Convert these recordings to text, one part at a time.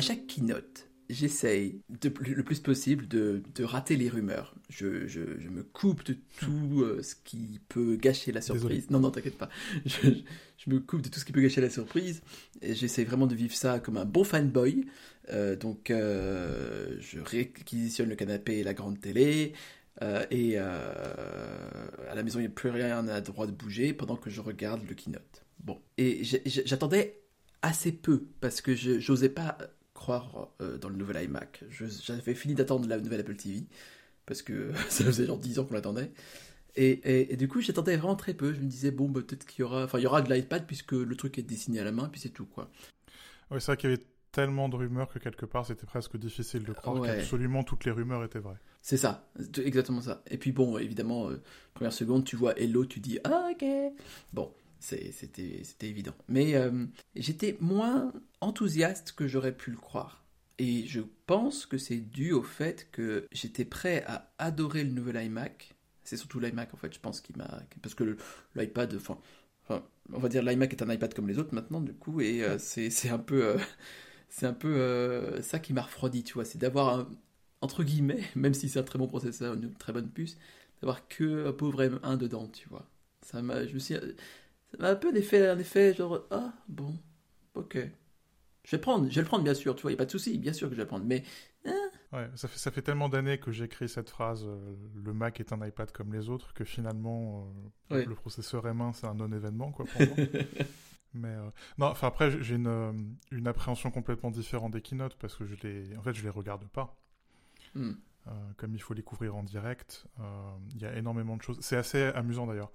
à chaque keynote, j'essaye le plus possible de, de, rater les rumeurs. Je, je, je, me coupe de tout euh, ce qui peut gâcher la surprise. Non, non, t'inquiète pas. Je, je, me coupe de tout ce qui peut gâcher la surprise. Et j'essaie vraiment de vivre ça comme un bon fanboy. Euh, donc, euh, je réquisitionne le canapé et la grande télé. Euh, et à la maison, il n'y a plus rien à droit de bouger pendant que je regarde le keynote. Bon. Et j'attendais assez peu parce que je n'osais pas croire euh, dans le nouvel iMac. J'avais fini d'attendre la nouvelle Apple TV, parce que ça faisait genre 10 ans qu'on l'attendait. Et, et, du coup, j'attendais vraiment très peu. Je me disais, bon, bah, peut-être qu'il y aura. Enfin, il y aura de l'iPad, puisque le truc est dessiné à la main, puis c'est tout, quoi. Oui, c'est vrai qu'il y avait tellement de rumeurs que quelque part, c'était presque difficile de croire qu'absolument toutes les rumeurs étaient vraies. C'est ça, exactement ça. Et puis, bon, évidemment, euh, première seconde, tu vois Hello, tu dis, ah, ok. Bon, c'était évident. Mais euh, j'étais moins enthousiaste que j'aurais pu le croire. Et je pense que c'est dû au fait que j'étais prêt à adorer le nouvel iMac. C'est surtout l'iMac en fait, je pense, qui m'a. Parce que l'iPad, enfin, on va dire l'iMac est un iPad comme les autres maintenant, du coup, et euh, c'est un peu. c'est un peu euh, ça qui m'a refroidi, tu vois. C'est d'avoir, entre guillemets, même si c'est un très bon processeur, une très bonne puce, d'avoir que un pauvre M1 dedans, tu vois. Ça m'a. Je me suis ça m'a un peu un effet, un effet genre, ah, bon, ok. Je vais prendre, je vais le prendre bien sûr, tu vois, il n'y a pas de souci, bien sûr que je vais le prendre, mais... Hein. Ouais, ça fait, ça fait tellement d'années que j'écris cette phrase, euh, le Mac est un iPad comme les autres, que finalement, euh, le processeur M1, c'est un non-événement, quoi, pour moi. Mais euh, non, enfin après j'ai une, une appréhension complètement différente des keynotes parce que je les, en fait, je les regarde pas. Hmm. comme il faut les couvrir en direct, il y a énormément de choses. C'est assez amusant d'ailleurs.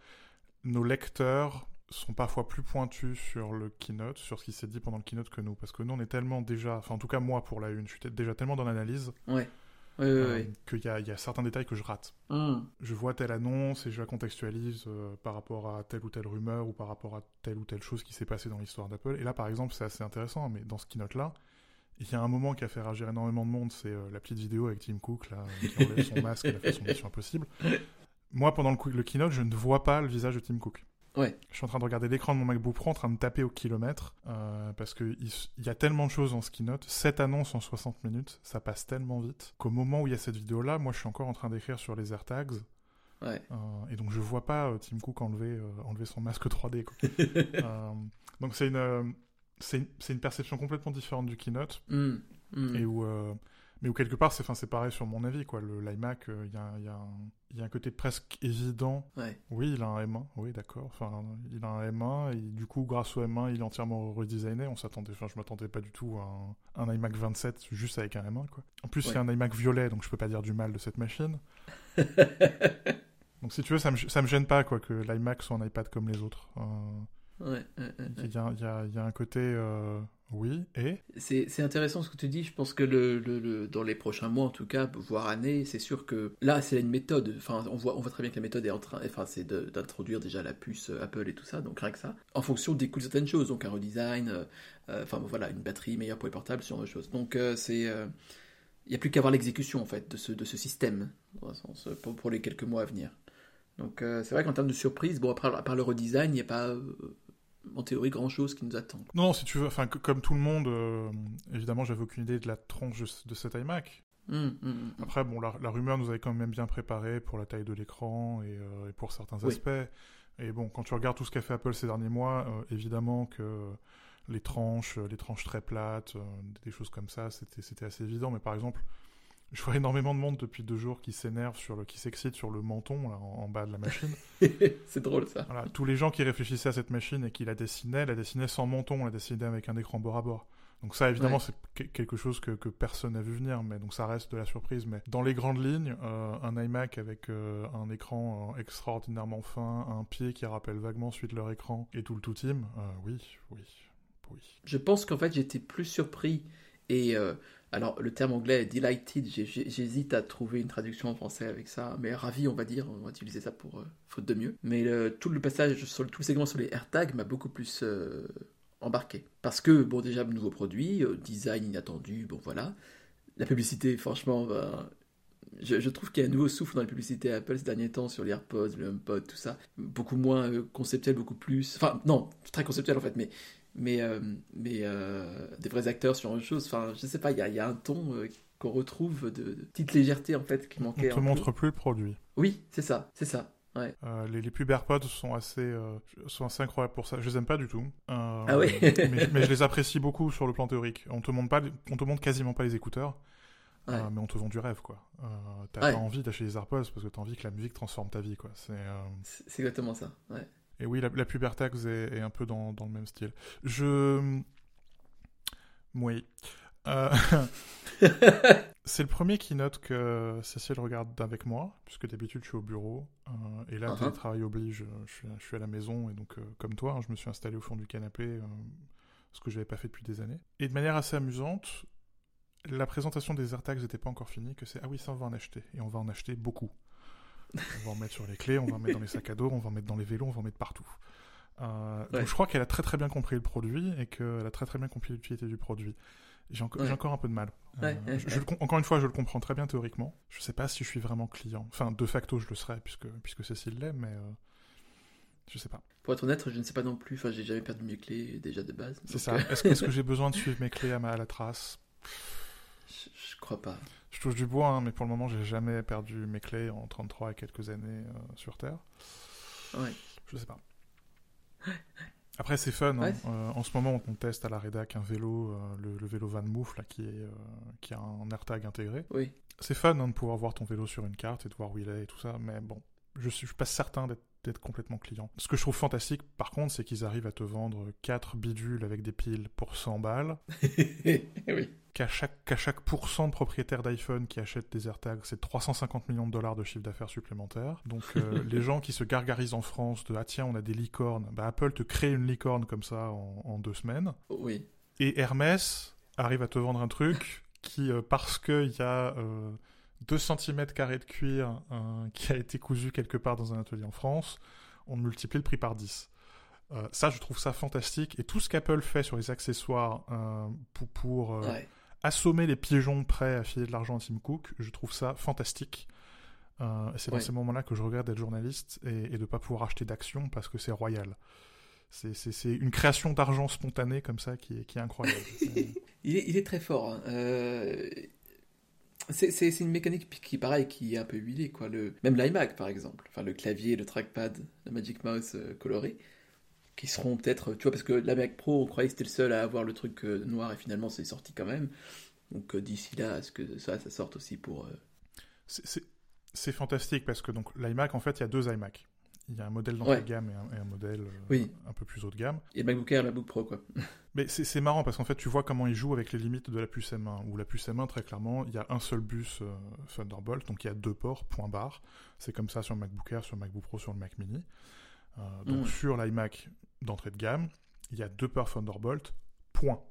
Nos lecteurs sont parfois plus pointus sur le keynote, sur ce qui s'est dit pendant le keynote que nous. Parce que nous, on est tellement déjà, enfin en tout cas moi pour la une, je suis déjà tellement dans l'analyse ouais. Euh, qu'il y, y, a certains détails que je rate. Hum. Je vois telle annonce et je la contextualise euh, par rapport à telle ou telle rumeur ou par rapport à telle ou telle chose qui s'est passée dans l'histoire d'Apple. Et là, par exemple, c'est assez intéressant, mais dans ce keynote-là, il y a un moment qui a fait réagir énormément de monde, c'est euh, la petite vidéo avec Tim Cook, là, qui enlève son masque et la fait son mission impossible. Moi, pendant le, le keynote, je ne vois pas le visage de Tim Cook. Ouais. Je suis en train de regarder l'écran de mon MacBook Pro en train de taper au kilomètre euh, parce qu'il il y a tellement de choses dans ce keynote. Cette annonce en 60 minutes, ça passe tellement vite qu'au moment où il y a cette vidéo-là, moi je suis encore en train d'écrire sur les AirTags. Ouais. Euh, et donc je vois pas euh, Tim Cook enlever, enlever son masque 3D. Quoi. donc c'est une, c'est une, une, perception complètement différente du keynote. Mm. Mm. Et où mais où quelque part, c'est pareil sur mon avis. quoi. L'iMac, euh, il y, a, y, a y, a un côté presque évident. Oui, il a un M1, oui, d'accord. Enfin, il a un M1, et du coup, grâce au M1, il est entièrement redesigné. On s'attendait, enfin, je m'attendais pas du tout à un, iMac 27 juste avec un M1. Quoi. En plus, il y a un iMac violet, donc je peux pas dire du mal de cette machine. donc si tu veux, ça me, ça me gêne pas quoi, que l'iMac soit un iPad comme les autres. Euh, il y, a, y, y, a, un côté. Euh, oui, et? C'est intéressant ce que tu dis. Je pense que dans les prochains mois, en tout cas, voire années, c'est sûr que là, c'est une méthode. Enfin, on voit, très bien que la méthode est en train. Enfin, c'est d'introduire déjà la puce euh, Apple et tout ça. Donc, rien que ça. En fonction de certaines choses. Donc, un redesign. Euh, euh, enfin, voilà, une batterie meilleure pour les portables, ce genre de choses. Donc, c'est. Il n'y a plus qu'à voir l'exécution, en fait, de ce, système. pour, pour, les quelques mois à venir. Donc, c'est vrai qu'en termes de surprise, bon, après, à part le redesign, il n'y a pas en théorie grand chose qui nous attend. Non, si tu veux, enfin comme tout le monde, euh, évidemment j'avais aucune idée de la tronche de cet iMac. Hum, hum, hum, Après, bon, la, rumeur nous avait quand même bien préparé pour la taille de l'écran et, euh, pour certains aspects. Et bon, quand tu regardes tout ce qu'a fait Apple ces derniers mois, euh, évidemment que les tranches, les tranches très plates, des choses comme ça, c'était assez évident. Mais par exemple, je vois énormément de monde depuis deux jours qui s'énerve sur le, qui s'excite sur le menton en, bas de la machine. c'est drôle ça. Voilà, tous les gens qui réfléchissaient à cette machine et qui la dessinaient, la dessinaient sans menton, la dessinaient avec un écran bord à bord. Donc ça, évidemment, c'est quelque chose que, que personne n'a vu venir, mais donc ça reste de la surprise. Mais dans les grandes lignes, euh, un iMac avec euh, un écran euh, extraordinairement fin, un pied qui rappelle vaguement suite leur écran et tout le tout team, oui, oui, oui. Je pense qu'en fait, j'étais plus surpris et alors, le terme anglais est delighted, j'hésite à trouver une traduction en français avec ça, mais ravi, on va dire, on va utiliser ça pour euh, faute de mieux. Mais tout le passage, sur, tout le segment sur les AirTags m'a beaucoup plus euh, embarqué. Parce que, bon, déjà, nouveau produit, euh, design inattendu, bon voilà. La publicité, franchement, ben, je, trouve qu'il y a un nouveau souffle dans la publicité Apple ces derniers temps sur les AirPods, le HomePod, tout ça. Beaucoup moins conceptuel, beaucoup plus. Enfin, non, très conceptuel en fait, mais mais, mais des vrais acteurs sur une chose. Enfin, je sais pas, il y a, y a, un ton qu'on retrouve de, petite légèreté en fait qui manquait. On te montre plus le produit. Oui, c'est ça, c'est ça. Ouais. Euh, les, les, pubs AirPods sont assez, euh, sont assez incroyables pour ça. Je les aime pas du tout. Euh, ah oui mais, mais, je les apprécie beaucoup sur le plan théorique. On te montre pas, on te montre quasiment pas les écouteurs, ouais. mais on te vend du rêve quoi. T'as pas envie d'acheter les AirPods parce que t'as envie que la musique transforme ta vie quoi. C'est exactement ça. Ouais. Et oui, la, la pub AirTags est, est, un peu dans, dans le même style. Je, oui. C'est le premier qui note que Cécile regarde avec moi, puisque d'habitude je suis au bureau. Euh, et là, le uh-huh. travail oblige, je suis, je suis, à la maison, et donc, euh, comme toi, hein, je me suis installé au fond du canapé, euh, ce que je n'avais pas fait depuis des années. Et de manière assez amusante, la présentation des AirTags n'était pas encore finie, que c'est ah oui, ça on va en acheter, et on va en acheter beaucoup. On va en mettre sur les clés, on va en mettre dans les sacs à dos, on va en mettre dans les vélos, on va en mettre partout. Euh, ouais. Donc je crois qu'elle a très très bien compris le produit et qu'elle a très très bien compris l'utilité du produit. J'ai encore, ouais. encore, un peu de mal. Ouais, euh, je, je, encore une fois, je le comprends très bien théoriquement. Je sais pas si je suis vraiment client. Enfin, de facto, je le serais puisque, puisque Cécile l'est, mais euh, je sais pas. Pour être honnête, je ne sais pas non plus. Enfin, j'ai jamais perdu mes clés déjà de base. C'est ça. Est-ce que, est que j'ai besoin de suivre mes clés à, ma, à la trace? Je, je, crois pas. Je touche du bois, hein, mais pour le moment, j'ai jamais perdu mes clés en 33 et quelques années euh, sur Terre. Ouais. Je sais pas. Après, c'est fun. Ouais. Hein. Euh, en ce moment, on teste à la rédac un vélo, euh, le, le, vélo Van Moof, là, qui, est, qui a un AirTag intégré. Oui. C'est fun hein, de pouvoir voir ton vélo sur une carte et de voir où il est et tout ça, mais bon, je suis, je suis pas certain d'être complètement client. Ce que je trouve fantastique, par contre, c'est qu'ils arrivent à te vendre 4 bidules avec des piles pour 100 balles. oui. Qu'à chaque, qu'à chaque pourcent de propriétaires d'iPhone qui achètent des AirTags, c'est 350 millions de dollars de chiffre d'affaires supplémentaire. Donc, euh, les gens qui se gargarisent en France de Ah tiens, on a des licornes, bah, Apple te crée une licorne comme ça en, en deux semaines. Oui. Et Hermès arrive à te vendre un truc qui, euh, parce qu'il y a. Euh, 2 cm de cuir euh, qui a été cousu quelque part dans un atelier en France, on multiplie le prix par 10. Euh, ça, je trouve ça fantastique. Et tout ce qu'Apple fait sur les accessoires euh, pour, pour ouais. assommer les pigeons prêts à filer de l'argent à Tim Cook, je trouve ça fantastique. C'est dans ces moments-là que je regrette d'être journaliste et, et de ne pas pouvoir acheter d'actions parce que c'est royal. C'est une création d'argent spontanée comme ça qui est, qui est incroyable. il, est, il, est, très fort. Hein. Euh, c'est une mécanique qui, pareil, qui est un peu huilée, quoi. Le, même l'iMac, par exemple. Enfin, le clavier, le trackpad, le Magic Mouse euh, coloré, qui seront peut-être, tu vois, parce que l'iMac Pro, on croyait que c'était le seul à avoir le truc euh, noir, et finalement, c'est sorti quand même. Donc, euh, d'ici là, est-ce que ça, ça sorte aussi pour... C'est fantastique, parce que donc l'iMac, en fait, il y a deux iMac. Il y a un modèle d'entrée ouais. de gamme et un, et un modèle euh, oui. un peu plus haut de gamme. Et le MacBook Air et le MacBook Pro, quoi. Mais c'est marrant parce qu'en fait, tu vois comment ils jouent avec les limites de la puce M1. Où la puce M1, très clairement, il y a un seul bus euh, Thunderbolt, donc il y a deux ports, point barre. C'est comme ça sur le MacBook Air, sur le MacBook Pro, sur le Mac Mini. Euh, donc mm. sur l'iMac d'entrée de gamme, il y a deux ports Thunderbolt, point.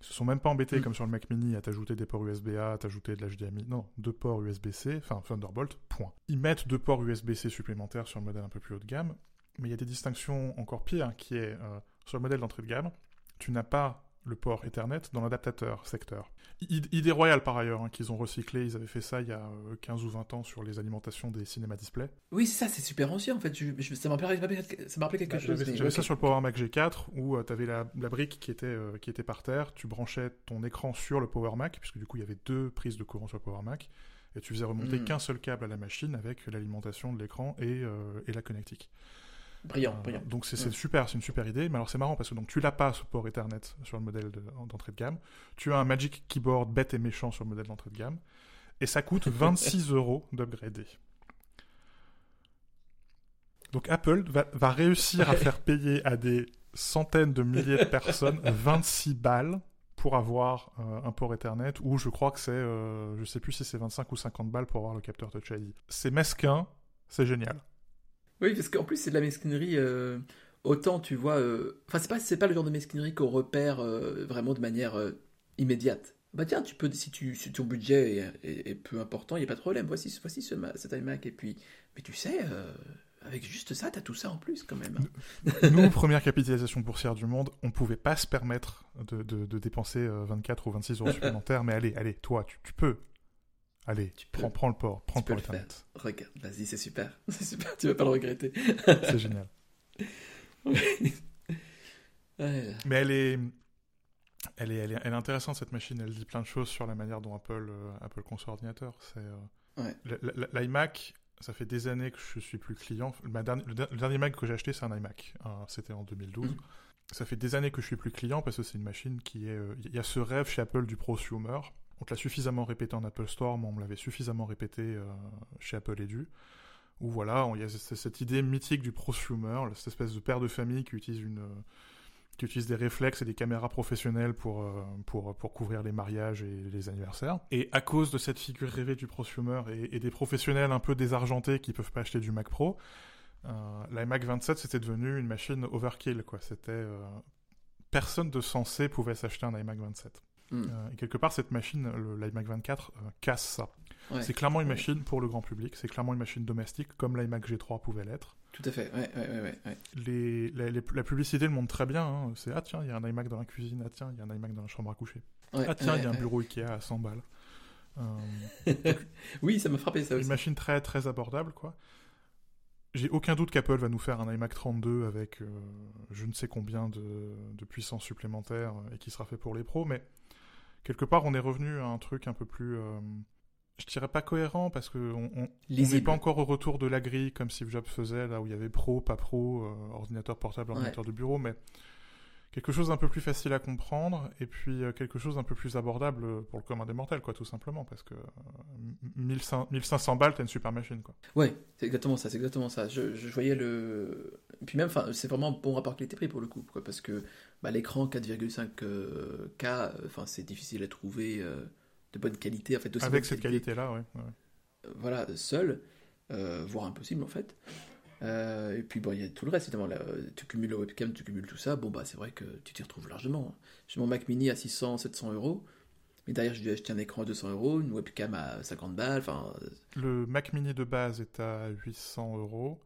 Ils se sont même pas embêtés, mmh. comme sur le Mac Mini, à t'ajouter des ports USB-A, à t'ajouter de l'HDMI. Non, deux ports USB-C, enfin Thunderbolt, point. Ils mettent deux ports USB-C supplémentaires sur le modèle un peu plus haut de gamme, mais il y a des distinctions encore pires, qui est, euh, sur le modèle d'entrée de gamme, tu n'as pas le port Ethernet dans l'adaptateur secteur. idée royale par ailleurs, hein, qu'ils ont recyclé, ils avaient fait ça il y a 15 euh, ou 20 ans sur les alimentations des cinéma display. Oui, c'est ça, c'est super ancien en fait, je, je, ça m'a rappelé, quelque bah, chose. J'avais ça sur le Power Mac G4 où euh, tu avais la, la, brique qui était, euh, qui était par terre, tu branchais ton écran sur le Power Mac, puisque du coup il y avait deux prises de courant sur le Power Mac, et tu faisais remonter mmh. qu'un seul câble à la machine avec l'alimentation de l'écran et, euh, et la connectique. Brillant, euh, brillant. Donc c'est ouais. super, c'est une super idée. Mais alors c'est marrant parce que donc tu l'as pas ce port Ethernet sur le modèle d'entrée de, de, gamme. Tu as un Magic Keyboard bête et méchant sur le modèle d'entrée de gamme. Et ça coûte 26 euros d'upgrader. Donc Apple va, va réussir ouais. à faire payer à des centaines de milliers de personnes 26 balles pour avoir euh, un port Ethernet ou je crois que c'est, euh, je sais plus si c'est 25 ou 50 balles pour avoir le capteur Touch ID. C'est mesquin, c'est génial. Oui, parce qu'en plus, c'est de la mesquinerie. Euh, autant, tu vois. Euh, enfin, c'est pas, c'est pas le genre de mesquinerie qu'on repère euh, vraiment de manière immédiate. Bah tiens, tu peux, si, tu, si ton budget est, peu important, il n'y a pas de problème. Voici, voici ce, cet iMac. Et puis, mais tu sais, avec juste ça, tu as tout ça en plus quand même. Nous, première capitalisation boursière du monde, on pouvait pas se permettre de, de, de dépenser 24 ou 26 euros supplémentaires. mais allez, allez, toi, tu peux. Allez, tu prends, prends le port, prends tu le port Internet. Regarde, vas-y, c'est super. C'est super, tu vas pas le regretter. c'est génial. Mais elle est, elle est, elle est, elle est, intéressante cette machine. Elle dit plein de choses sur la manière dont Apple, Apple conçoit ordinateur. C'est l'iMac. Ça fait des années que je suis plus client. Ma le, dernier Mac que j'ai acheté, c'est un iMac. C'était en 2012. Mm. Ça fait des années que je suis plus client parce que c'est une machine qui est. Il y a ce rêve chez Apple du prosumer on te l'a suffisamment répété en Apple Store, mais on me l'avait suffisamment répété euh, chez Apple Edu. Où voilà, il y a cette idée mythique du prosumer, cette espèce de père de famille qui utilise des réflexes et des caméras professionnelles pour, euh, pour, couvrir les mariages et les anniversaires. Et à cause de cette figure rêvée du prosumer et, des professionnels un peu désargentés qui peuvent pas acheter du Mac Pro, euh, l'iMac 27 c'était devenu une machine overkill. quoi. C'était euh, Personne de sensé pouvait s'acheter un iMac 27. Hmm. Euh, et quelque part, cette machine, l'iMac 24, euh, casse ça. C'est clairement une machine pour le grand public, c'est clairement une machine domestique, comme l'iMac G3 pouvait l'être. Tout à fait, ouais, ouais, ouais, les, la publicité le montre très bien. Hein. C'est ah tiens, il y a un iMac dans la cuisine, ah tiens, il y a un iMac dans la chambre à coucher. ah tiens, il y a un bureau Ikea à 100 balles. Euh, oui, ça m'a frappé ça aussi. Une machine très très abordable, quoi. J'ai aucun doute qu'Apple va nous faire un iMac 32 avec je ne sais combien de, de puissance supplémentaire et qui sera fait pour les pros, mais quelque part, on est revenu à un truc un peu plus, euh, je dirais pas cohérent, parce que on n'est pas encore au retour de la grille comme Steve Jobs faisait, là où il y avait pro, pas pro, euh, ordinateur portable, ordinateur de bureau, mais quelque chose d'un peu plus facile à comprendre, et puis euh, quelque chose d'un peu plus abordable pour le commun des mortels, quoi, tout simplement, parce que 1500 balles, t'as une super machine, quoi. Ouais, c'est exactement ça, c'est exactement ça. Je, voyais le... Puis même, c'est vraiment un bon rapport qualité-prix pour le coup, quoi, parce que bah, l'écran 4,5K, euh, enfin c'est difficile à trouver euh, de bonne qualité. En fait, Avec cette qualité-là, oui. Euh, voilà, seul, voire impossible en fait. Et puis bon, il y a tout le reste évidemment. Là, tu cumules la webcam, tu cumules tout ça. Bon bah c'est vrai que tu t'y retrouves largement. J'ai mon Mac Mini à 600, 700 euros. Mais derrière, je lui ai acheté un écran à 200 euros, une webcam à 50 balles. Enfin, le Mac Mini de base est à 800 euros.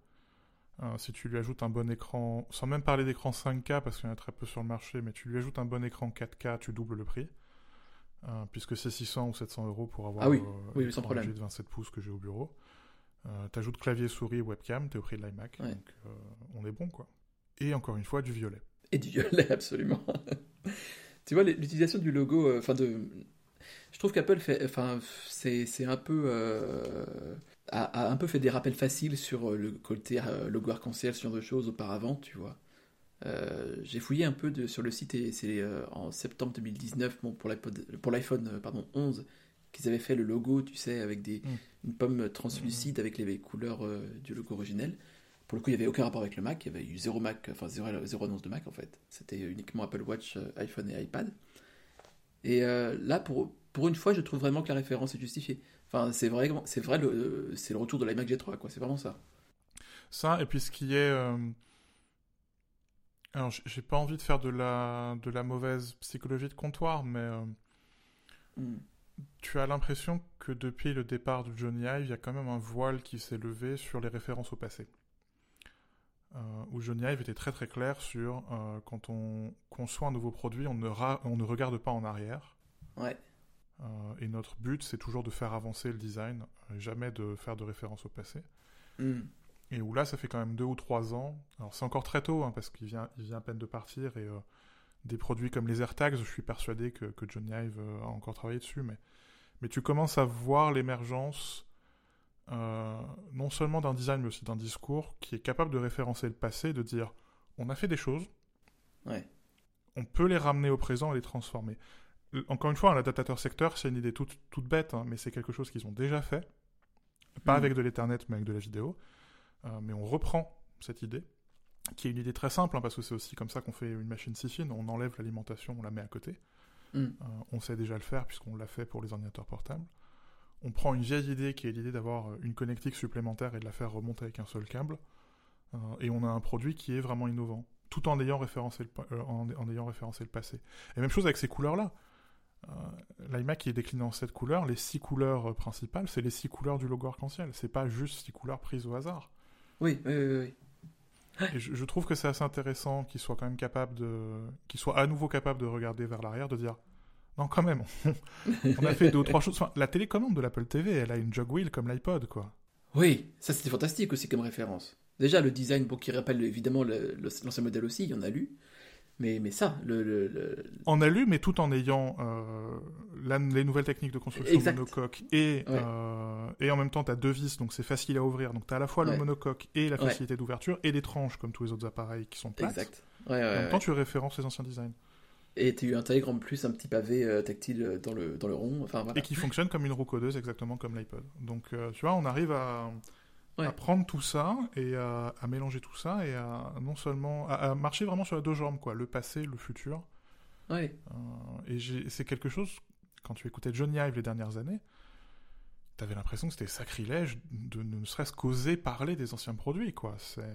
Euh, si tu lui ajoutes un bon écran, sans même parler d'écran 5K parce qu'il y en a très peu sur le marché, mais tu lui ajoutes un bon écran 4K, tu doubles le prix. Euh, puisque c'est 600 ou 700 euros pour avoir ah oui, euh, oui, sans problème. de 27 pouces que j'ai au bureau. Tu ajoutes clavier, souris, webcam, t'es au prix de l'iMac. Donc on est bon quoi. Et encore une fois, du violet. Et du violet, absolument. tu vois, l'utilisation du logo, enfin de. Je trouve qu'Apple fait. Enfin, c'est un peu a, un peu fait des rappels faciles sur euh, le côté euh, logo arc-en-ciel, ce genre de choses auparavant, tu vois. Euh, j'ai fouillé un peu de, sur le site et c'est en septembre 2019 bon, pour l'iPhone pardon 11 qu'ils avaient fait le logo, tu sais, avec des, mm. une pomme translucide avec les couleurs du logo originel. Pour le coup, il n'y avait aucun rapport avec le Mac, il y avait eu zéro Mac, enfin zéro, zéro annonce de Mac en fait. C'était uniquement Apple Watch, iPhone et iPad. Et là, pour, pour une fois, je trouve vraiment que la référence est justifiée. Enfin, c'est vrai, c'est vrai, le, c'est le retour de l'iMac G3, quoi. C'est vraiment ça. Ça, et puis ce qui est. Euh, alors, j'ai pas envie de faire de la, de la mauvaise psychologie de comptoir, mais. Euh, hmm. Tu as l'impression que depuis le départ de Johnny Ive, il y a quand même un voile qui s'est levé sur les références au passé. Euh, où Johnny Ive était très très clair sur quand on conçoit un nouveau produit, on ne, on ne regarde pas en arrière. Ouais. Euh, et notre but, c'est toujours de faire avancer le design, euh, jamais de faire de référence au passé. Hmm. Et où là, ça fait quand même deux ou trois ans. Alors c'est encore très tôt, hein, parce qu'il vient, il vient à peine de partir, et euh, des produits comme les AirTags, je suis persuadé que, que Johnny Ive a encore travaillé dessus, mais, mais tu commences à voir l'émergence non seulement d'un design, mais aussi d'un discours qui est capable de référencer le passé, de dire on a fait des choses, ouais. on peut les ramener au présent et les transformer encore une fois, un adaptateur secteur, c'est une idée toute, toute bête, hein, mais c'est quelque chose qu'ils ont déjà fait. Pas mm. avec de l'Ethernet, mais avec de la vidéo. Euh, mais on reprend cette idée, qui est une idée très simple, hein, parce que c'est aussi comme ça qu'on fait une machine si fine. On enlève l'alimentation, on la met à côté. Mm. Euh, on sait déjà le faire, puisqu'on l'a fait pour les ordinateurs portables. On prend une vieille idée, qui est l'idée d'avoir une connectique supplémentaire et de la faire remonter avec un seul câble. Euh, et on a un produit qui est vraiment innovant, tout en ayant référencé le, en ayant référencé le passé. Et même chose avec ces couleurs-là. Euh, L'iMac est décliné en sept couleurs. Les six couleurs euh, principales, c'est les six couleurs du logo arc-en-ciel. C'est pas juste six couleurs prises au hasard. Oui, oui, oui. Je, trouve que c'est assez intéressant qu'il soit quand même capable de, qu'il soit à nouveau capable de regarder vers l'arrière, de dire non quand même, on a fait deux ou trois choses. La télécommande de l'Apple TV, elle a une jog wheel comme l'iPod, quoi. Oui, ça c'était fantastique aussi comme référence. Déjà le design, bon, qui rappelle évidemment l'ancien modèle aussi, il y en a lu. Mais, mais ça, le, le, En alu, mais tout en ayant euh, les nouvelles techniques de construction exact. monocoque et, euh, et en même temps, tu as deux vis, donc c'est facile à ouvrir. Donc tu as à la fois le monocoque et la facilité d'ouverture et des tranches, comme tous les autres appareils qui sont plates. Exact. en même temps, tu références les anciens designs. Et tu intègres en plus un petit pavé euh, tactile dans le, dans le rond. Enfin, Et qui fonctionne comme une roue codeuse, exactement comme l'iPod. Donc tu vois, on arrive à à prendre tout ça et à, mélanger tout ça et à non seulement à, marcher vraiment sur les deux jambes quoi, le passé, le futur. Ouais. Euh, et c'est quelque chose quand tu écoutais Johnny Ive les dernières années, tu avais l'impression que c'était sacrilège de ne serait-ce qu'oser parler des anciens produits quoi. C'est. Euh,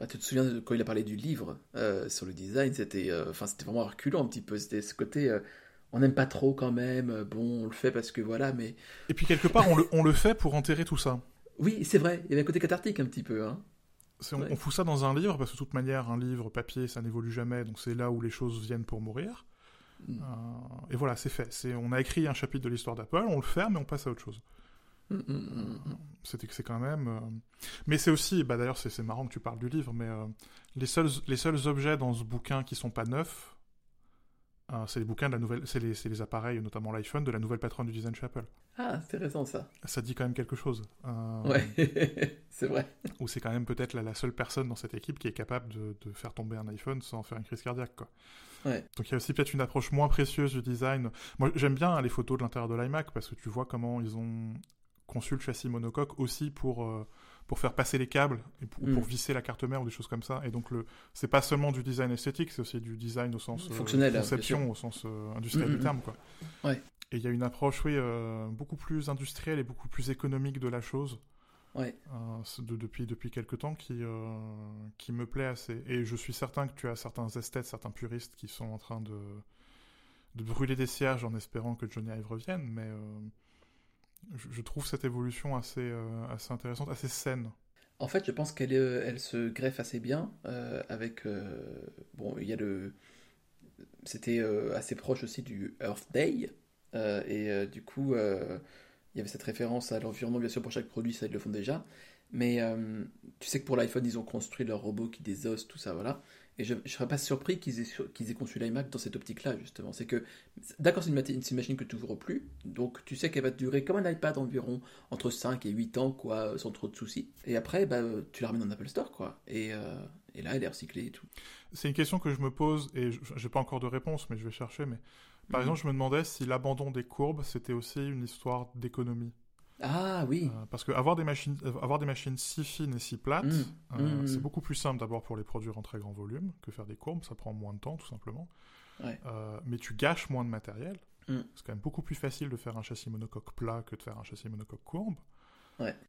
bah, tu te souviens de, quand il a parlé du livre euh, sur le design, c'était enfin c'était vraiment reculant un petit peu, c'était ce côté on n'aime pas trop quand même, bon, on le fait parce que voilà, mais... Et puis quelque part, on le, on le fait pour enterrer tout ça. Oui, c'est vrai, il y avait un côté cathartique un petit peu. Hein. On, fout ça dans un livre, parce que de toute manière, un livre papier, ça n'évolue jamais, donc c'est là où les choses viennent pour mourir. Mm. Euh, et voilà, c'est fait. on a écrit un chapitre de l'histoire d'Apple, on le ferme et on passe à autre chose. Mm, mm, C'était que c'est quand même. Euh, mais c'est aussi, bah d'ailleurs c'est marrant que tu parles du livre, mais euh, les seuls les seuls objets dans ce bouquin qui sont pas neufs, c'est les bouquins de la nouvelle, c'est les, les, appareils, notamment l'iPhone, de la nouvelle patronne du design chez Apple. Ah, intéressant ça. Ça dit quand même quelque chose. Euh, ouais, c'est vrai. Ou c'est quand même peut-être la, seule personne dans cette équipe qui est capable de, de, faire tomber un iPhone sans faire une crise cardiaque, quoi. Ouais. Donc il y a aussi peut-être une approche moins précieuse du design. Moi, j'aime bien les photos de l'intérieur de l'iMac parce que tu vois comment ils ont conçu le châssis monocoque aussi pour euh, pour faire passer les câbles et pour, mm. visser la carte mère ou des choses comme ça. Et donc le c'est pas seulement du design esthétique, c'est aussi du design au sens euh, fonctionnel, conception, au sens euh, industriel mm, du mm, terme quoi. Ouais. Et il y a une approche oui euh, beaucoup plus industrielle et beaucoup plus économique de la chose. Ouais. De, depuis depuis quelque temps qui qui me plaît assez. Et je suis certain que tu as certains esthètes, certains puristes qui sont en train de de brûler des cierges en espérant que Johnny Ive revienne, mais je, trouve cette évolution assez, euh, assez intéressante, assez saine. En fait, je pense qu'elle euh, se greffe assez bien euh, avec. bon, il y a le. C'était assez proche aussi du Earth Day. et du coup, il y avait cette référence à l'environnement, bien sûr, pour chaque produit, ça ils le font déjà. Mais tu sais que pour l'iPhone, ils ont construit leur robot qui désosse, tout ça, voilà. Et je ne serais pas surpris qu'ils aient, qu'ils aient conçu l'iMac dans cette optique-là, justement. C'est que, d'accord, c'est une, une, machine que tu n'ouvres plus, donc tu sais qu'elle va durer comme un iPad environ entre 5 et 8 ans, quoi, sans trop de soucis. Et après, bah, tu la ramènes dans Apple Store, quoi. Et, euh, et là, elle est recyclée et tout. C'est une question que je me pose, et j'ai pas encore de réponse, mais je vais chercher. Mais par mhm. exemple, je me demandais si l'abandon des courbes, c'était aussi une histoire d'économie. Ah oui. Euh, parce que avoir des machines, euh, avoir des machines si fines et si plates, mmh. Euh, mmh. c'est beaucoup plus simple d'abord pour les produire en très grand volume que faire des courbes. Ça prend moins de temps tout simplement. mais tu gâches moins de matériel. Mmh. C'est quand même beaucoup plus facile de faire un châssis monocoque plat que de faire un châssis monocoque courbe.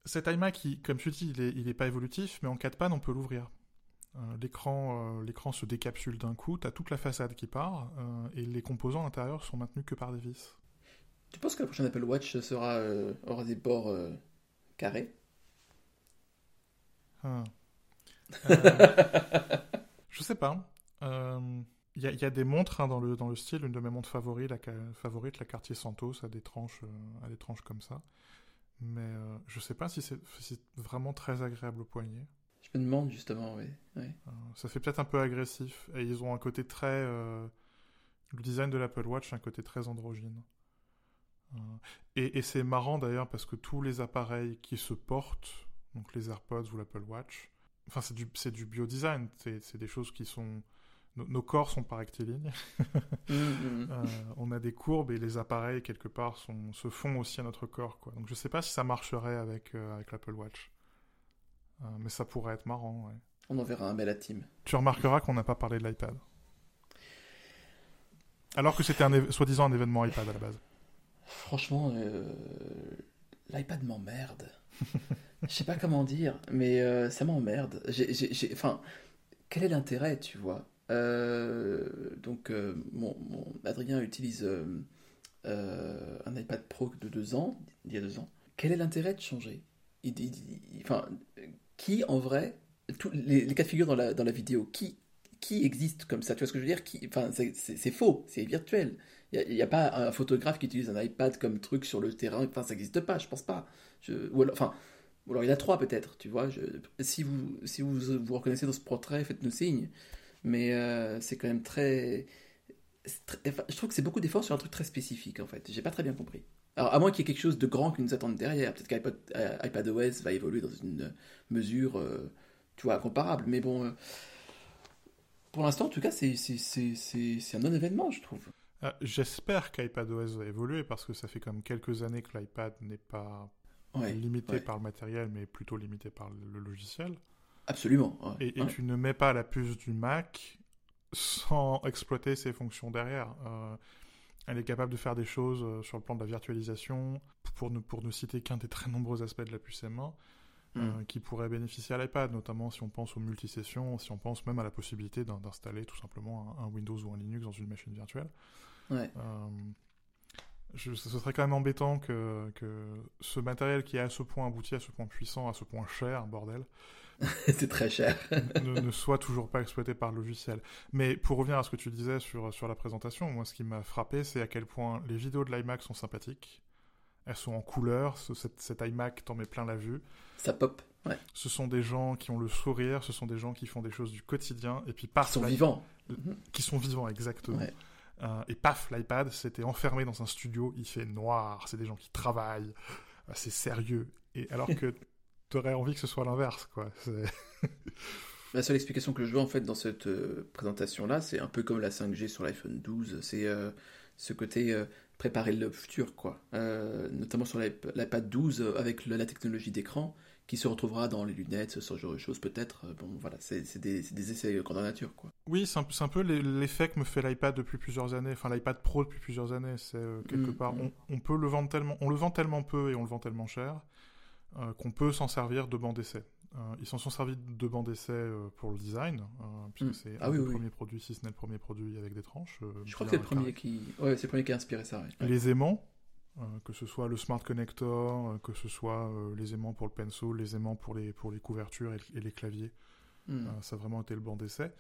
Cet iMac, qui, comme tu dis, il n'est pas évolutif, mais en cas de panne, on peut l'ouvrir. l'écran, l'écran se décapsule d'un coup, tu as toute la façade qui part, et les composants à l'intérieur sont maintenus que par des vis. Tu penses que la prochaine Apple Watch sera, euh, aura des bords euh, carrés? Euh, Je sais pas. Il y, a des montres hein, dans, le, dans le style. Une de mes montres favorites, la, favorite, la Cartier Santos, a des tranches, a des tranches comme ça. Mais je sais pas si c'est vraiment très agréable au poignet. Je me demande justement, oui. ça fait peut-être un peu agressif. Et ils ont un côté très. le design de l'Apple Watch, un côté très androgyne. Euh, et, c'est marrant d'ailleurs parce que tous les appareils qui se portent, donc les AirPods ou l'Apple Watch, enfin c'est du, c'est du biodesign, c'est, des choses qui sont... Nos, corps sont pas rectilignes. Mmh, mmh. Euh, on a des courbes et les appareils quelque part sont, se font aussi à notre corps. Quoi. Donc je sais pas si ça marcherait avec, euh, avec l'Apple Watch. mais ça pourrait être marrant. Ouais. On enverra un mail à Tim. Tu remarqueras qu'on n'a pas parlé de l'iPad. Alors que c'était soi-disant un événement iPad à la base. Franchement, euh, l'iPad m'emmerde. Je sais pas comment dire, mais euh, ça m'emmerde. Enfin, quel est l'intérêt, tu vois? Euh, Donc, mon, Adrien utilise un iPad Pro de deux ans, il y a deux ans. Quel est l'intérêt de changer? Enfin, qui en vrai, les, cas de figure dans la, dans la vidéo, qui, qui existe comme ça Tu vois ce que je veux dire Enfin, c'est faux, c'est virtuel. Il n'y a, pas un photographe qui utilise un iPad comme truc sur le terrain. Enfin, ça n'existe pas, je pense pas. Je, ou alors, enfin, ou alors il y en a trois peut-être, tu vois. si vous, si vous vous reconnaissez dans ce portrait, faites-nous signe. mais c'est quand même très. je trouve que c'est beaucoup d'efforts sur un truc très spécifique en fait. J'ai pas très bien compris. Alors, à moins qu'il y ait quelque chose de grand qui nous attende derrière. Peut-être qu'iPadOS va évoluer dans une mesure, tu vois, comparable. Mais bon, pour l'instant, en tout cas, c'est un non-événement, je trouve. Ah, j'espère qu'iPadOS va évoluer parce que ça fait comme quelques années que l'iPad n'est pas limité par le matériel, mais plutôt limité par le logiciel. Absolument. Et, tu ne mets pas la puce du Mac sans exploiter ses fonctions derrière. Euh, elle est capable de faire des choses euh, sur le plan de la virtualisation, pour ne, pour ne citer qu'un des très nombreux aspects de la puce M1. Euh, hmm. qui pourrait bénéficier à l'iPad, notamment si on pense aux multisessions, si on pense même à la possibilité d'installer tout simplement un, Windows ou un Linux dans une machine virtuelle. Ouais. Euh, ce serait quand même embêtant que, que, ce matériel qui est à ce point abouti, à ce point puissant, à ce point cher, bordel, c'est très cher. ne, ne, soit toujours pas exploité par le logiciel. Mais pour revenir à ce que tu disais sur, sur la présentation, moi ce qui m'a frappé, c'est à quel point les vidéos de l'iMac sont sympathiques. Elles sont en couleur, cet, cet iMac t'en met plein la vue. Ça pop. Ouais. Ce sont des gens qui ont le sourire, ce sont des gens qui font des choses du quotidien, et puis paf. Qui sont vivants. Qui sont vivants, exactement. Euh, et paf, l'iPad s'était enfermé dans un studio, il fait noir, c'est des gens qui travaillent, euh, c'est sérieux. Et alors que tu aurais envie que ce soit l'inverse, quoi. La seule explication que je vois en fait dans cette euh, présentation-là, c'est un peu comme la 5G sur l'iPhone 12, c'est ce côté préparer le futur, quoi. Euh, notamment sur l'iPad 12 euh, avec la technologie d'écran qui se retrouvera dans les lunettes, ce genre de choses peut-être. Euh, bon, voilà, c'est des, des, essais grandeur nature, quoi. Oui, c'est un, un, peu l'effet que me fait l'iPad depuis plusieurs années, enfin l'iPad Pro depuis plusieurs années. C'est quelque mm, part, mm. On, peut le vendre tellement, on le vend tellement peu et on le vend tellement cher qu'on peut s'en servir de banc d'essai. Euh, ils s'en sont servis de banc d'essai euh, pour le design, euh, puisque hmm. c'est ah, le premier produit, si ce n'est le premier produit avec des tranches. Je crois que c'est le premier qui, ouais, c'est le premier qui a inspiré ça. Les aimants, que ce soit le Smart Connector, que ce soit les aimants pour le pencil, les aimants pour les, pour les couvertures et, les claviers, hmm. ça a vraiment été le banc d'essai.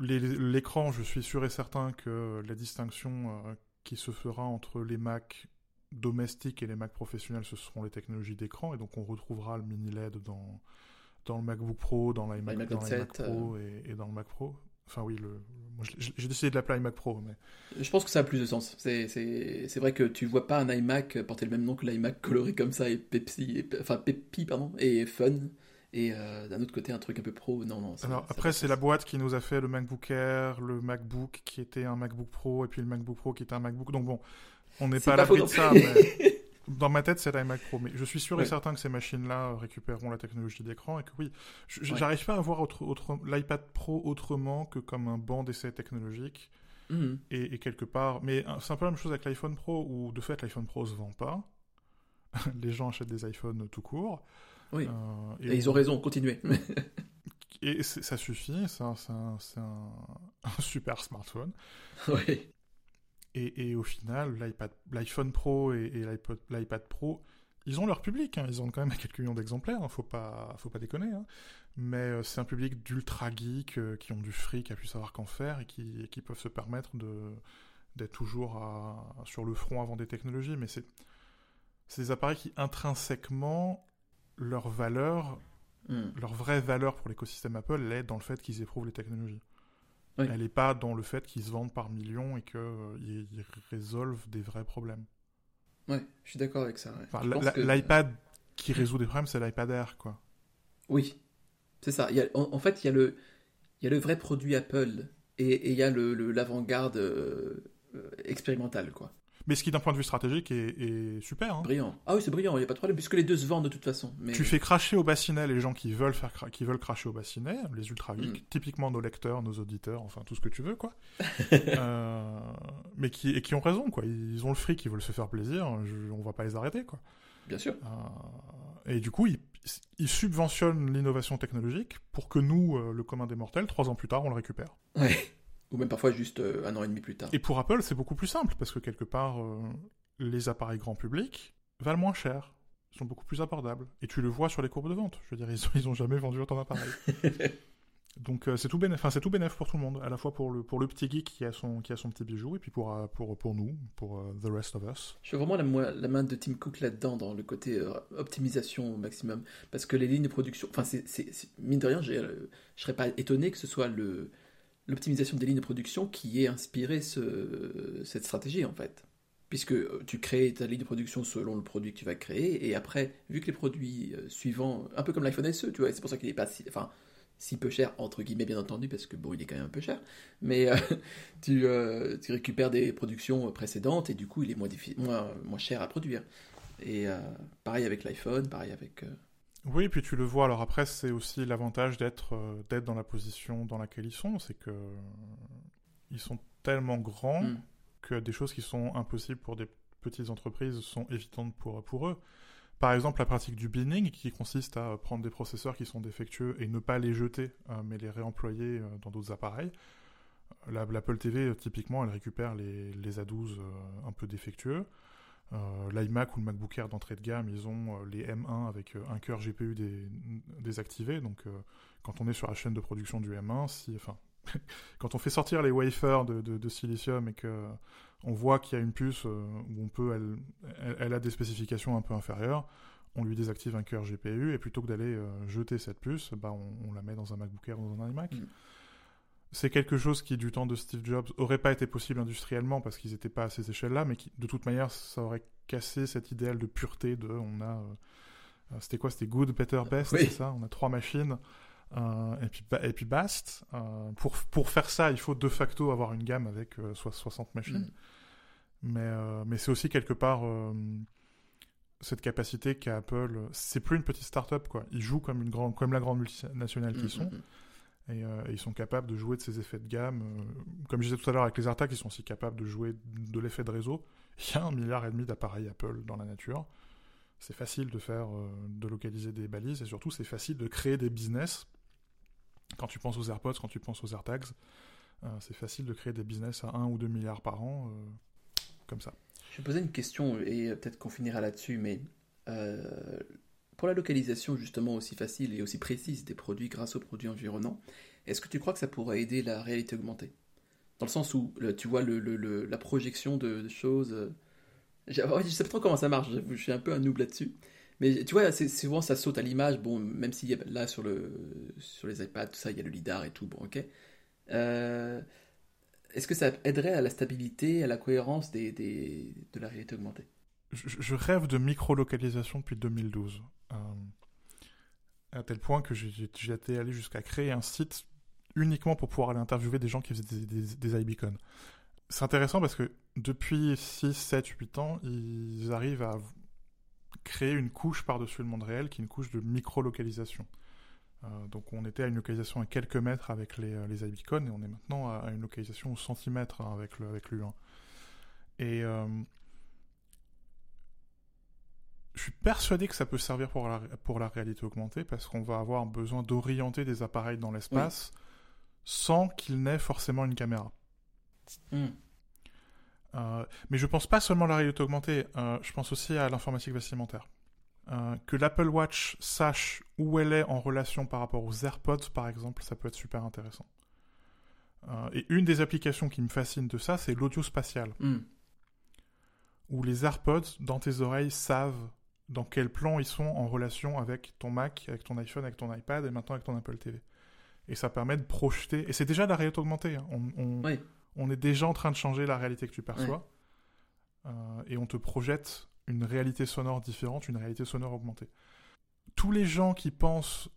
L'écran, je suis sûr et certain que la distinction qui se fera entre les Mac domestiques et les Mac professionnels, ce seront les technologies d'écran. Et donc, on retrouvera le mini LED dans, dans le MacBook Pro, dans l'iMac Mac Pro euh. et, dans le Mac Pro. Enfin, oui, le, j'ai décidé de l'appeler iMac Pro. Mais... Je pense que ça a plus de sens. C'est vrai que tu vois pas un iMac porter le même nom que l'iMac coloré comme ça et Pepsi, et, enfin Pepi, pardon, et Fun. Et euh, d'un autre côté, un truc un peu pro. Non, non. Alors, après, c'est la boîte qui nous a fait le MacBook Air, le MacBook qui était un MacBook Pro, et puis le MacBook Pro qui était un MacBook. Donc, bon, on n'est pas à l'abri de ça, mais dans ma tête, c'est l'iMac Pro. Mais je suis sûr et certain que ces machines-là récupéreront la technologie d'écran et que oui, j'arrive pas à voir autre, l'iPad Pro autrement que comme un banc d'essai technologique. Mhm. Et, quelque part, mais c'est un peu la même chose avec l'iPhone Pro où de fait l'iPhone Pro se vend pas. Les gens achètent des iPhones tout court. Oui. Euh, et, ils ont raison, continuez. et ça suffit, c'est un, un, super smartphone. Oui. Et, au final, l'iPhone Pro et, l'iPad Pro, ils ont leur public, hein. ils ont quand même quelques millions d'exemplaires, hein. faut pas, faut pas déconner. Hein. Mais euh, c'est un public d'ultra geeks euh, qui ont du fric à pu savoir qu'en faire et qui, qui, peuvent se permettre d'être toujours sur le front avant des technologies. Mais c'est des appareils qui intrinsèquement leur valeur, hmm. leur vraie valeur pour l'écosystème Apple, l'est dans le fait qu'ils éprouvent les technologies. Elle n'est pas dans le fait qu'ils se vendent par millions et qu'ils euh, résolvent des vrais problèmes. Ouais, je suis d'accord avec ça. L'iPad qui résout des problèmes, c'est l'iPad Air, quoi. Oui, c'est ça. Il y a, en, fait, il y, a le, il y a le vrai produit Apple et, il y a l'avant-garde le, euh, expérimental, quoi. Mais ce qui, d'un point de vue stratégique, est, super. Hein. Brillant. Ah oui, c'est brillant, il n'y a pas de problème, puisque les deux se vendent de toute façon. Mais... Tu fais cracher au bassinet les gens qui veulent, faire qui veulent cracher au bassinet, les ultra geeks, mm. typiquement nos lecteurs, nos auditeurs, enfin tout ce que tu veux, quoi. euh, mais qui, et qui ont raison, quoi. Ils ont le fric, ils veulent se faire plaisir, je, on va pas les arrêter, quoi. Bien sûr. Euh, et du coup, ils, ils subventionnent l'innovation technologique pour que nous, euh, le commun des mortels, trois ans plus tard, on le récupère. Ouais. Ou même parfois juste euh, un an et demi plus tard. Et pour Apple, c'est beaucoup plus simple, parce que quelque part, euh, les appareils grand public valent moins cher, sont beaucoup plus abordables. Et tu le vois sur les courbes de vente. Je veux dire, ils ont, jamais vendu autant d'appareils. Donc euh, c'est tout bénéf, c'est tout bénéf pour tout le monde, à la fois pour le pour le petit geek qui a son qui a son petit bijou et puis pour pour pour nous, pour the rest of us. Je vois vraiment la, la main de Tim Cook là-dedans dans le côté optimisation au maximum parce que les lignes de production, enfin c'est mine de rien, je serais pas étonné que ce soit le l'optimisation des lignes de production qui ait inspiré cette stratégie en fait. Puisque euh, tu crées ta ligne de production selon le produit que tu vas créer, et après, vu que les produits euh, suivants, un peu comme l'iPhone SE, tu vois, c'est pour ça qu'il n'est pas si, enfin, si peu cher, entre guillemets bien entendu, parce que bon, il est quand même un peu cher, mais euh, tu, récupères des productions précédentes, et du coup, il est moins cher à produire. Et pareil avec l'iPhone, pareil avec... Oui, puis tu le vois. Alors après, c'est aussi l'avantage d'être d'être dans la position dans laquelle ils sont, c'est que ils sont tellement grands hmm que des choses qui sont impossibles pour des petites entreprises sont évidentes pour, pour eux. Par exemple, la pratique du binning, qui consiste à prendre des processeurs qui sont défectueux et ne pas les jeter, euh, mais les réemployer euh, dans d'autres appareils. L'Apple TV, typiquement, elle récupère les, les A12 euh, un peu défectueux. L'iMac ou le MacBook Air d'entrée de gamme, ils ont les M1 avec un cœur GPU désactivé. Donc, quand on est sur la chaîne de production du M1, si, enfin, quand on fait sortir les wafers de, silicium et que on voit qu'il y a une puce euh, où on peut, elle, elle, a des spécifications un peu inférieures, on lui désactive un cœur GPU et plutôt que d'aller euh, jeter cette puce, bah on, la met dans un MacBook Air ou dans un iMac. Mm. C'est quelque chose qui, du temps de Steve Jobs, aurait pas été possible industriellement parce qu'ils n'étaient pas à ces échelles-là, mais qui, de toute manière, ça aurait cassé cet idéal de pureté de, on a, euh, c'était quoi, c'était good, better, best, c'est ça, on a trois machines. Euh, et, puis, et puis Bast. Euh, pour, pour faire ça, il faut de facto avoir une gamme avec euh, soit 60 machines. Mm. Mais, mais c'est aussi quelque part cette capacité qu'a Apple. C'est plus une petite start-up, quoi. Ils jouent comme, une grande, comme la grande multinationale qu'ils mm, sont. Mm, et, ils sont capables de jouer de ces effets de gamme. comme je disais tout à l'heure avec les AirTags, ils sont aussi capables de jouer de l'effet de réseau. Il y a un milliard et demi d'appareils Apple dans la nature. C'est facile de faire, de localiser des balises et surtout c'est facile de créer des business quand tu penses aux AirPods, quand tu penses aux AirTags, euh, c'est facile de créer des business à 1 ou 2 milliards par an, euh, comme ça. Je vais poser une question, et peut-être qu'on finira là-dessus, mais euh, pour la localisation justement aussi facile et aussi précise des produits grâce aux produits environnants, est-ce que tu crois que ça pourrait aider la réalité augmentée? Dans le sens où tu vois la projection de, choses... je ne sais pas trop comment ça marche, je suis un peu un noob là-dessus. Mais tu vois, souvent ça saute à l'image. Bon, même si là sur le sur les iPads, tout ça, il y a le lidar et tout. Bon, ok. Euh, est-ce que ça aiderait à la stabilité, à la cohérence de la réalité augmentée? Je, rêve de micro-localisation depuis 2012. Euh, à tel point que été allé jusqu'à créer un site uniquement pour pouvoir aller interviewer des gens qui faisaient des, des, iBeacon. C'est intéressant parce que depuis 6, 7, 8 ans, ils arrivent à créer une couche par-dessus le monde réel qui est une couche de micro-localisation. Euh, donc on était à une localisation à quelques mètres avec les, euh, les et on est maintenant à, une localisation au centimètre hein, avec, le, avec l'U1. Et je suis persuadé que ça peut servir pour la, pour la réalité augmentée parce qu'on va avoir besoin d'orienter des appareils dans l'espace sans qu'il n'ait forcément une caméra. Hmm. Euh, mais je pense pas seulement à la réalité augmentée, euh, je pense aussi à l'informatique vestimentaire. Euh, que l'Apple Watch sache où elle est en relation par rapport aux AirPods, par exemple, ça peut être super intéressant. et une des applications qui me fascine de ça, c'est l'audio spatial. Hmm. Où les AirPods, dans tes oreilles, savent dans quel plan ils sont en relation avec ton Mac, avec ton iPhone, avec ton iPad et maintenant avec ton Apple TV. Et ça permet de projeter. Et c'est déjà la réalité augmentée. Hein. On, Oui on est déjà en train de changer la réalité que tu perçois. Euh, et on te projette une réalité sonore différente, une réalité sonore augmentée. Tous les gens qui pensent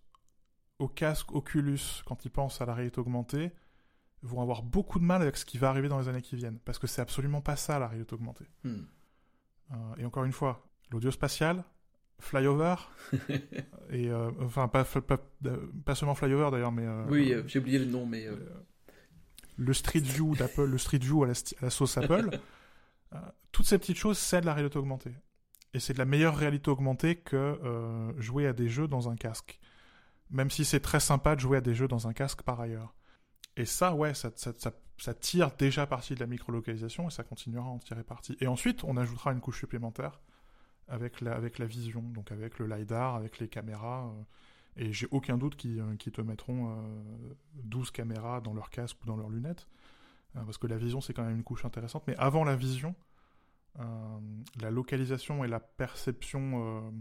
au casque Oculus quand ils pensent à la réalité augmentée vont avoir beaucoup de mal avec ce qui va arriver dans les années qui viennent. Parce que c'est absolument pas ça la réalité augmentée. Hmm. Euh, et encore une fois, l'audio spatial, flyover, et euh, enfin pas, pas, seulement flyover d'ailleurs, mais... oui, j'ai oublié le nom, mais le Street View d'Apple, le Street View à la, sauce Apple. Euh, toutes ces petites choses, c'est de la réalité augmentée. Et c'est de la meilleure réalité augmentée que euh, jouer à des jeux dans un casque. Même si c'est très sympa de jouer à des jeux dans un casque par ailleurs. Et ça, ouais, ça, ça, tire déjà parti de la micro-localisation et ça continuera à en tirer parti. Et ensuite, on ajoutera une couche supplémentaire avec la, avec la vision, donc avec le LiDAR, avec les caméras. Euh, et j'ai aucun doute qu'ils euh, te mettront 12 euh, caméras dans leur casque ou dans leurs lunettes. Parce que la vision, c'est quand même une couche intéressante. Mais avant la vision, la localisation et la perception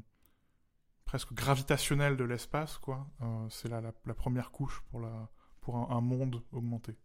presque gravitationnelle de l'espace, quoi, c'est la, la, première couche pour la, pour un, monde augmenté.